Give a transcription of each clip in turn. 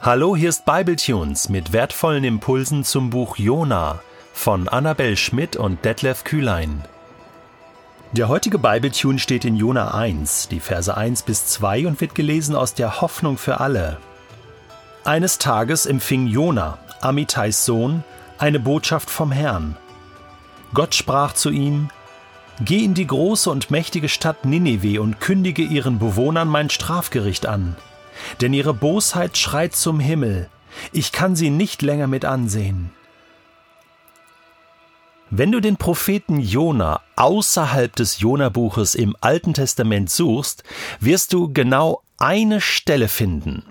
Hallo, hier ist Bibletunes mit wertvollen Impulsen zum Buch Jona von Annabel Schmidt und Detlef Kühlein. Der heutige Bibletune steht in Jona 1, die Verse 1 bis 2 und wird gelesen aus der Hoffnung für alle. Eines Tages empfing Jona, Amitais Sohn, eine Botschaft vom Herrn. Gott sprach zu ihm: Geh in die große und mächtige Stadt Ninive und kündige ihren Bewohnern mein Strafgericht an denn ihre Bosheit schreit zum Himmel, ich kann sie nicht länger mit ansehen. Wenn du den Propheten Jona außerhalb des Jona-Buches im Alten Testament suchst, wirst du genau eine Stelle finden.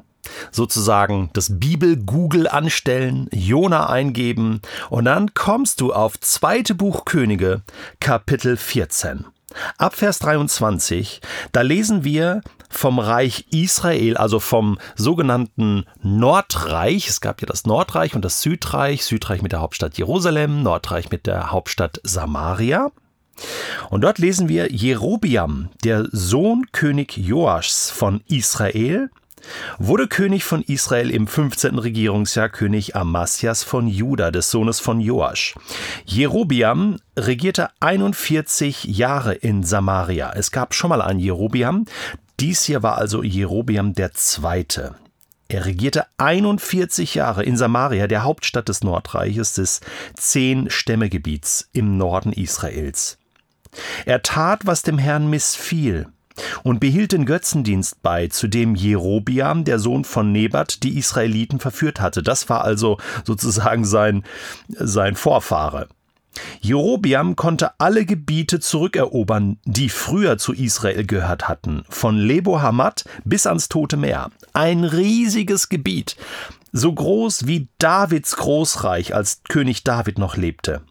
Sozusagen das Bibel-Google anstellen, Jona eingeben und dann kommst du auf zweite Buch Könige, Kapitel 14. Ab Vers 23, da lesen wir vom Reich Israel, also vom sogenannten Nordreich. Es gab ja das Nordreich und das Südreich. Südreich mit der Hauptstadt Jerusalem, Nordreich mit der Hauptstadt Samaria. Und dort lesen wir Jerobiam, der Sohn König Joaschs von Israel, wurde König von Israel im 15. Regierungsjahr König Amasias von Juda, des Sohnes von Joasch. Jerobiam regierte 41 Jahre in Samaria. Es gab schon mal einen Jerobiam. Dies hier war also Jerobiam der Zweite. Er regierte 41 Jahre in Samaria, der Hauptstadt des Nordreiches des Zehn-Stämmegebiets im Norden Israels. Er tat, was dem Herrn missfiel und behielt den Götzendienst bei, zu dem Jerobiam, der Sohn von Nebat, die Israeliten verführt hatte. Das war also sozusagen sein, sein Vorfahre. Jerobiam konnte alle Gebiete zurückerobern, die früher zu Israel gehört hatten, von Lebo Hamad bis ans Tote Meer. Ein riesiges Gebiet, so groß wie Davids Großreich, als König David noch lebte.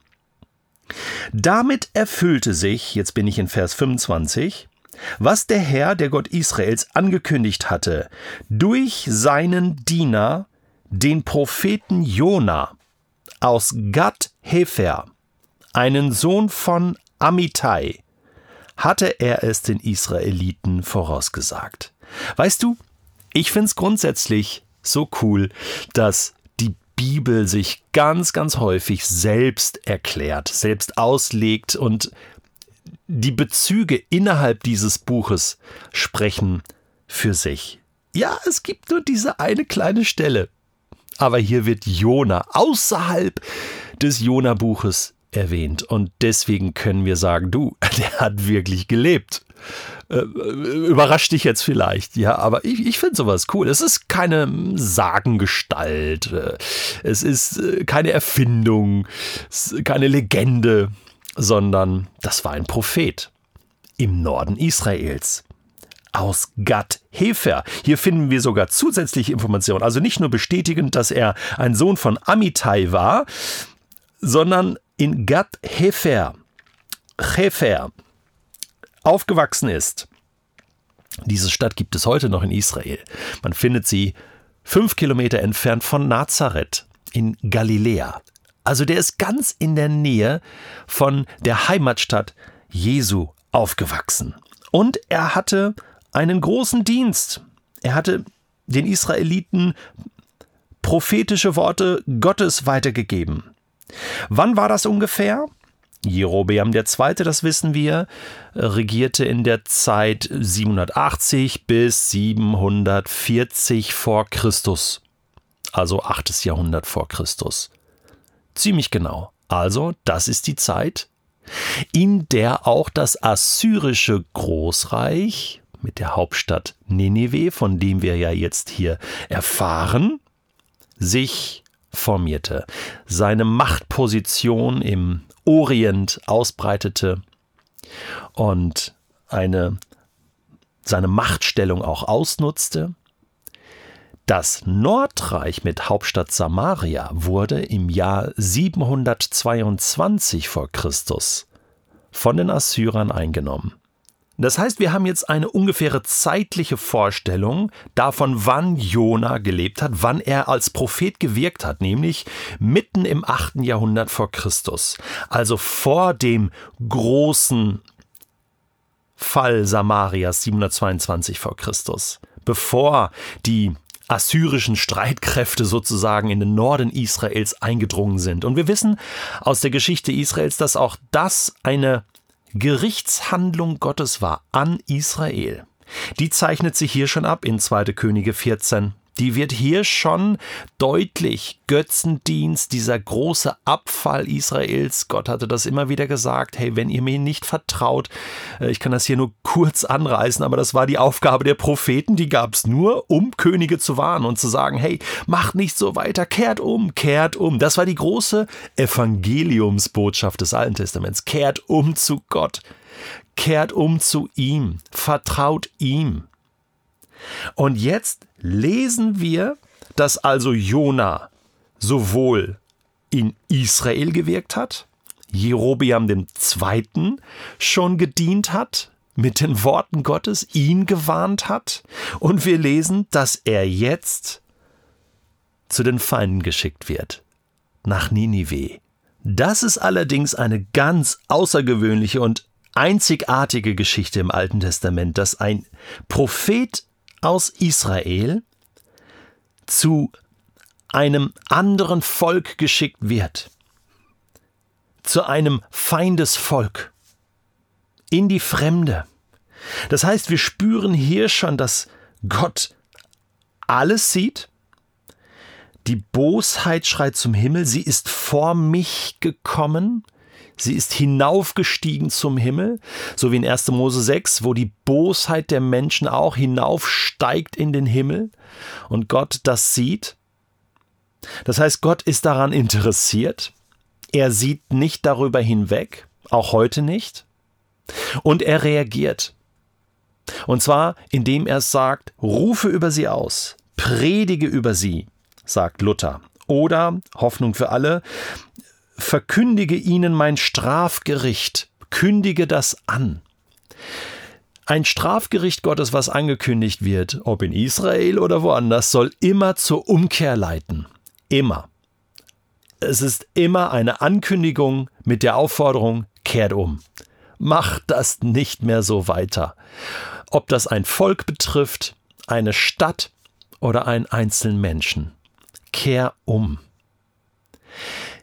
Damit erfüllte sich, jetzt bin ich in Vers 25, was der Herr, der Gott Israels, angekündigt hatte, durch seinen Diener, den Propheten Jona aus Gad Hefer, einen Sohn von Amittai, hatte er es den Israeliten vorausgesagt. Weißt du, ich finde es grundsätzlich so cool, dass die Bibel sich ganz, ganz häufig selbst erklärt, selbst auslegt und die Bezüge innerhalb dieses Buches sprechen für sich. Ja, es gibt nur diese eine kleine Stelle. Aber hier wird Jona außerhalb des Jona-Buches erwähnt. Und deswegen können wir sagen, du, der hat wirklich gelebt. Äh, überrascht dich jetzt vielleicht, ja, aber ich, ich finde sowas cool. Es ist keine Sagengestalt, äh, es ist äh, keine Erfindung, keine Legende, sondern das war ein Prophet im Norden Israels aus Gad Hefer. Hier finden wir sogar zusätzliche Informationen. Also nicht nur bestätigend, dass er ein Sohn von Amitai war, sondern in Gad Hefer, Hefer aufgewachsen ist. Diese Stadt gibt es heute noch in Israel. Man findet sie fünf Kilometer entfernt von Nazareth in Galiläa. Also der ist ganz in der Nähe von der Heimatstadt Jesu aufgewachsen. Und er hatte einen großen Dienst. Er hatte den Israeliten prophetische Worte Gottes weitergegeben. Wann war das ungefähr? Jerobeam II., das wissen wir, regierte in der Zeit 780 bis 740 vor Christus, also 8. Jahrhundert vor Christus. Ziemlich genau. Also, das ist die Zeit, in der auch das assyrische Großreich mit der Hauptstadt Nineveh, von dem wir ja jetzt hier erfahren, sich formierte, seine Machtposition im Orient ausbreitete und eine, seine Machtstellung auch ausnutzte das Nordreich mit Hauptstadt Samaria wurde im Jahr 722 vor Christus von den Assyrern eingenommen. Das heißt, wir haben jetzt eine ungefähre zeitliche Vorstellung davon, wann Jona gelebt hat, wann er als Prophet gewirkt hat, nämlich mitten im 8. Jahrhundert vor Christus, also vor dem großen Fall Samarias 722 vor Christus, bevor die assyrischen Streitkräfte sozusagen in den Norden Israels eingedrungen sind. Und wir wissen aus der Geschichte Israels, dass auch das eine Gerichtshandlung Gottes war an Israel. Die zeichnet sich hier schon ab in 2. Könige 14 die wird hier schon deutlich. Götzendienst, dieser große Abfall Israels. Gott hatte das immer wieder gesagt. Hey, wenn ihr mir nicht vertraut, äh, ich kann das hier nur kurz anreißen, aber das war die Aufgabe der Propheten. Die gab es nur, um Könige zu warnen und zu sagen, hey, macht nicht so weiter, kehrt um, kehrt um. Das war die große Evangeliumsbotschaft des Alten Testaments. Kehrt um zu Gott. Kehrt um zu ihm. Vertraut ihm. Und jetzt lesen wir, dass also Jona sowohl in Israel gewirkt hat, Jerobiam II. schon gedient hat, mit den Worten Gottes ihn gewarnt hat, und wir lesen, dass er jetzt zu den Feinden geschickt wird, nach Ninive. Das ist allerdings eine ganz außergewöhnliche und einzigartige Geschichte im Alten Testament, dass ein Prophet aus Israel zu einem anderen Volk geschickt wird, zu einem Feindesvolk, in die Fremde. Das heißt, wir spüren hier schon, dass Gott alles sieht. Die Bosheit schreit zum Himmel, sie ist vor mich gekommen. Sie ist hinaufgestiegen zum Himmel, so wie in 1. Mose 6, wo die Bosheit der Menschen auch hinaufsteigt in den Himmel und Gott das sieht. Das heißt, Gott ist daran interessiert. Er sieht nicht darüber hinweg, auch heute nicht. Und er reagiert. Und zwar, indem er sagt, rufe über sie aus, predige über sie, sagt Luther. Oder, Hoffnung für alle, verkündige ihnen mein Strafgericht, kündige das an. Ein Strafgericht Gottes, was angekündigt wird, ob in Israel oder woanders, soll immer zur Umkehr leiten. Immer. Es ist immer eine Ankündigung mit der Aufforderung, kehrt um. Macht das nicht mehr so weiter. Ob das ein Volk betrifft, eine Stadt oder einen einzelnen Menschen. Kehr um.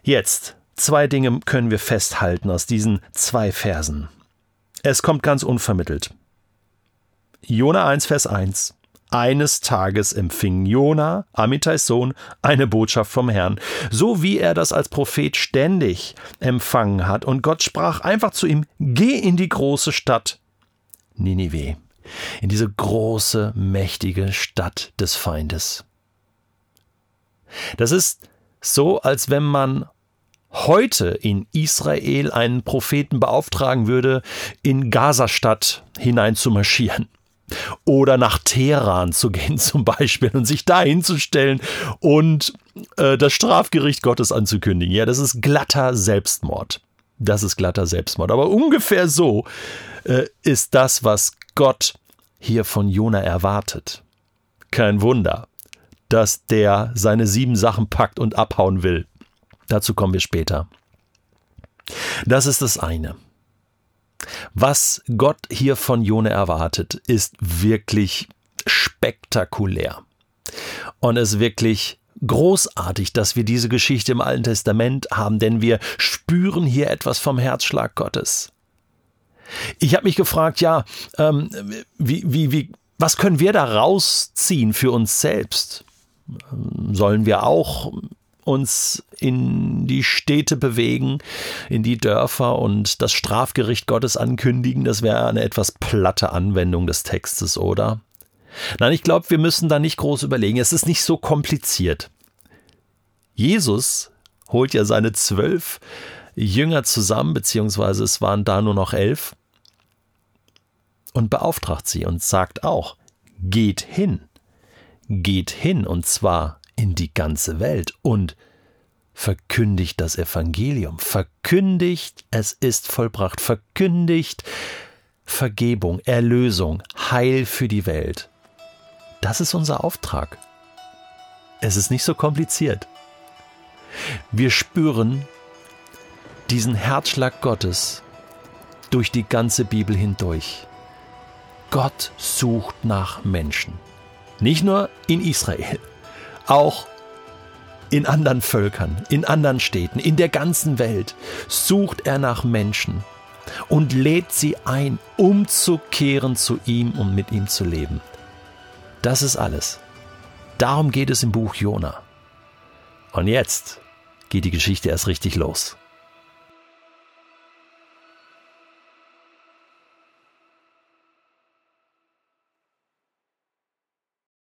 Jetzt Zwei Dinge können wir festhalten aus diesen zwei Versen. Es kommt ganz unvermittelt. Jona 1, Vers 1. Eines Tages empfing Jona, Amittais Sohn, eine Botschaft vom Herrn, so wie er das als Prophet ständig empfangen hat. Und Gott sprach einfach zu ihm: Geh in die große Stadt Ninive, in diese große, mächtige Stadt des Feindes. Das ist so, als wenn man heute in Israel einen Propheten beauftragen würde, in Gazastadt hinein zu marschieren. Oder nach Teheran zu gehen zum Beispiel und sich da hinzustellen und äh, das Strafgericht Gottes anzukündigen. Ja, das ist glatter Selbstmord. Das ist glatter Selbstmord. Aber ungefähr so äh, ist das, was Gott hier von Jona erwartet. Kein Wunder, dass der seine sieben Sachen packt und abhauen will. Dazu kommen wir später. Das ist das eine. Was Gott hier von Jone erwartet, ist wirklich spektakulär. Und es ist wirklich großartig, dass wir diese Geschichte im Alten Testament haben, denn wir spüren hier etwas vom Herzschlag Gottes. Ich habe mich gefragt, ja, ähm, wie, wie, wie, was können wir da rausziehen für uns selbst? Sollen wir auch uns in die Städte bewegen, in die Dörfer und das Strafgericht Gottes ankündigen, das wäre eine etwas platte Anwendung des Textes, oder? Nein, ich glaube, wir müssen da nicht groß überlegen. Es ist nicht so kompliziert. Jesus holt ja seine zwölf Jünger zusammen, beziehungsweise es waren da nur noch elf, und beauftragt sie und sagt auch, geht hin, geht hin, und zwar in die ganze Welt und verkündigt das Evangelium, verkündigt, es ist vollbracht, verkündigt Vergebung, Erlösung, Heil für die Welt. Das ist unser Auftrag. Es ist nicht so kompliziert. Wir spüren diesen Herzschlag Gottes durch die ganze Bibel hindurch. Gott sucht nach Menschen. Nicht nur in Israel, auch in anderen Völkern, in anderen Städten, in der ganzen Welt sucht er nach Menschen und lädt sie ein, umzukehren zu ihm und mit ihm zu leben. Das ist alles. Darum geht es im Buch Jona. Und jetzt geht die Geschichte erst richtig los.